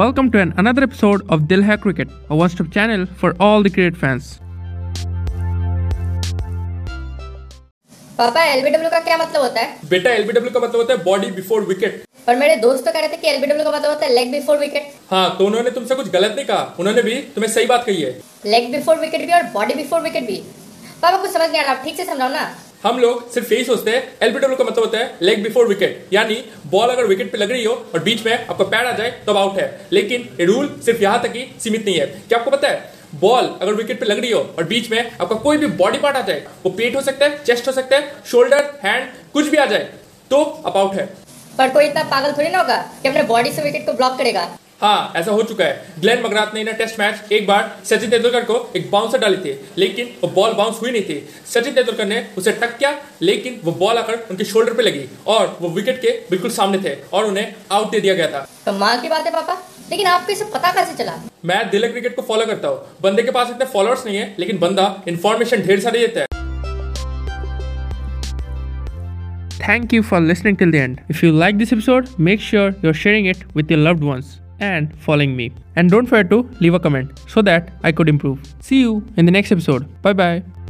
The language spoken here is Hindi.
Welcome to an another episode of Dil Hai Cricket, a one-stop channel for all the cricket fans. पापा एलबीडब्ल्यू का क्या मतलब होता है? बेटा एलबीडब्ल्यू का मतलब होता है बॉडी बिफोर विकेट पर मेरे दोस्त तो कह रहे थे कि एलबीडब्ल्यू का मतलब होता है लेग बिफोर विकेट हाँ तो उन्होंने तुमसे कुछ गलत नहीं कहा। उन्होंने भी तुम्हें सही बात कही है। लेग बिफोर विकेट भी और बॉडी बिफोर विकेट भी। पापा कुछ समझ नहीं आ रहा। ठीक से समझाओ ना। हम लोग सिर्फ़ यही सोचते हैं एलबीडब्ल्यू का मतलब होता है लेग बिफोर विकेट यानी बॉल अगर विकेट पे लग रही हो और बीच में आपका पैर आ जाए, तब आउट है. लेकिन रूल सिर्फ़ यहाँ तक ही सीमित नहीं है. क्या आपको पता है बॉल अगर विकेट पे लग रही हो और बीच में आपका कोई भी बॉडी पार्ट आ जाए, वो पेट हो सकता है चेस्ट हो सकता है शोल्डर हैंड कुछ भी आ जाए तो आप आउट है. पर कोई इतना पागल थोड़ी ना होगा कि अपने बॉडी से विकेट को ब्लॉक करेगा? हाँ ऐसा हो चुका है। ग्लेन मगरात ने ना टेस्ट मैच एक बार सचिन तेंदुलकर को एक बाउंसर डाली थी लेकिन वो बॉल बाउंस हुई नहीं थी। सचिन तेंदुलकर ने उसे टक किया लेकिन वो बॉल आकर उनके शोल्डर पे लगी और वो विकेट के बिल्कुल सामने थे और उन्हें आउट दे दिया गया था। कमाल की बात है पापा लेकिन आपको इसे पता कैसे चला? मैं दिल क्रिकेट को फॉलो करता हूँ। बंदे के पास इतने फॉलोअर्स नहीं है लेकिन बंदा इन्फॉर्मेशन ढेर सारी देता है। Thank you for listening till the end. If you like this episode, make sure you're sharing it with your loved ones. And following me. And don't forget to leave a comment so that I could improve. See you in the next episode. Bye bye.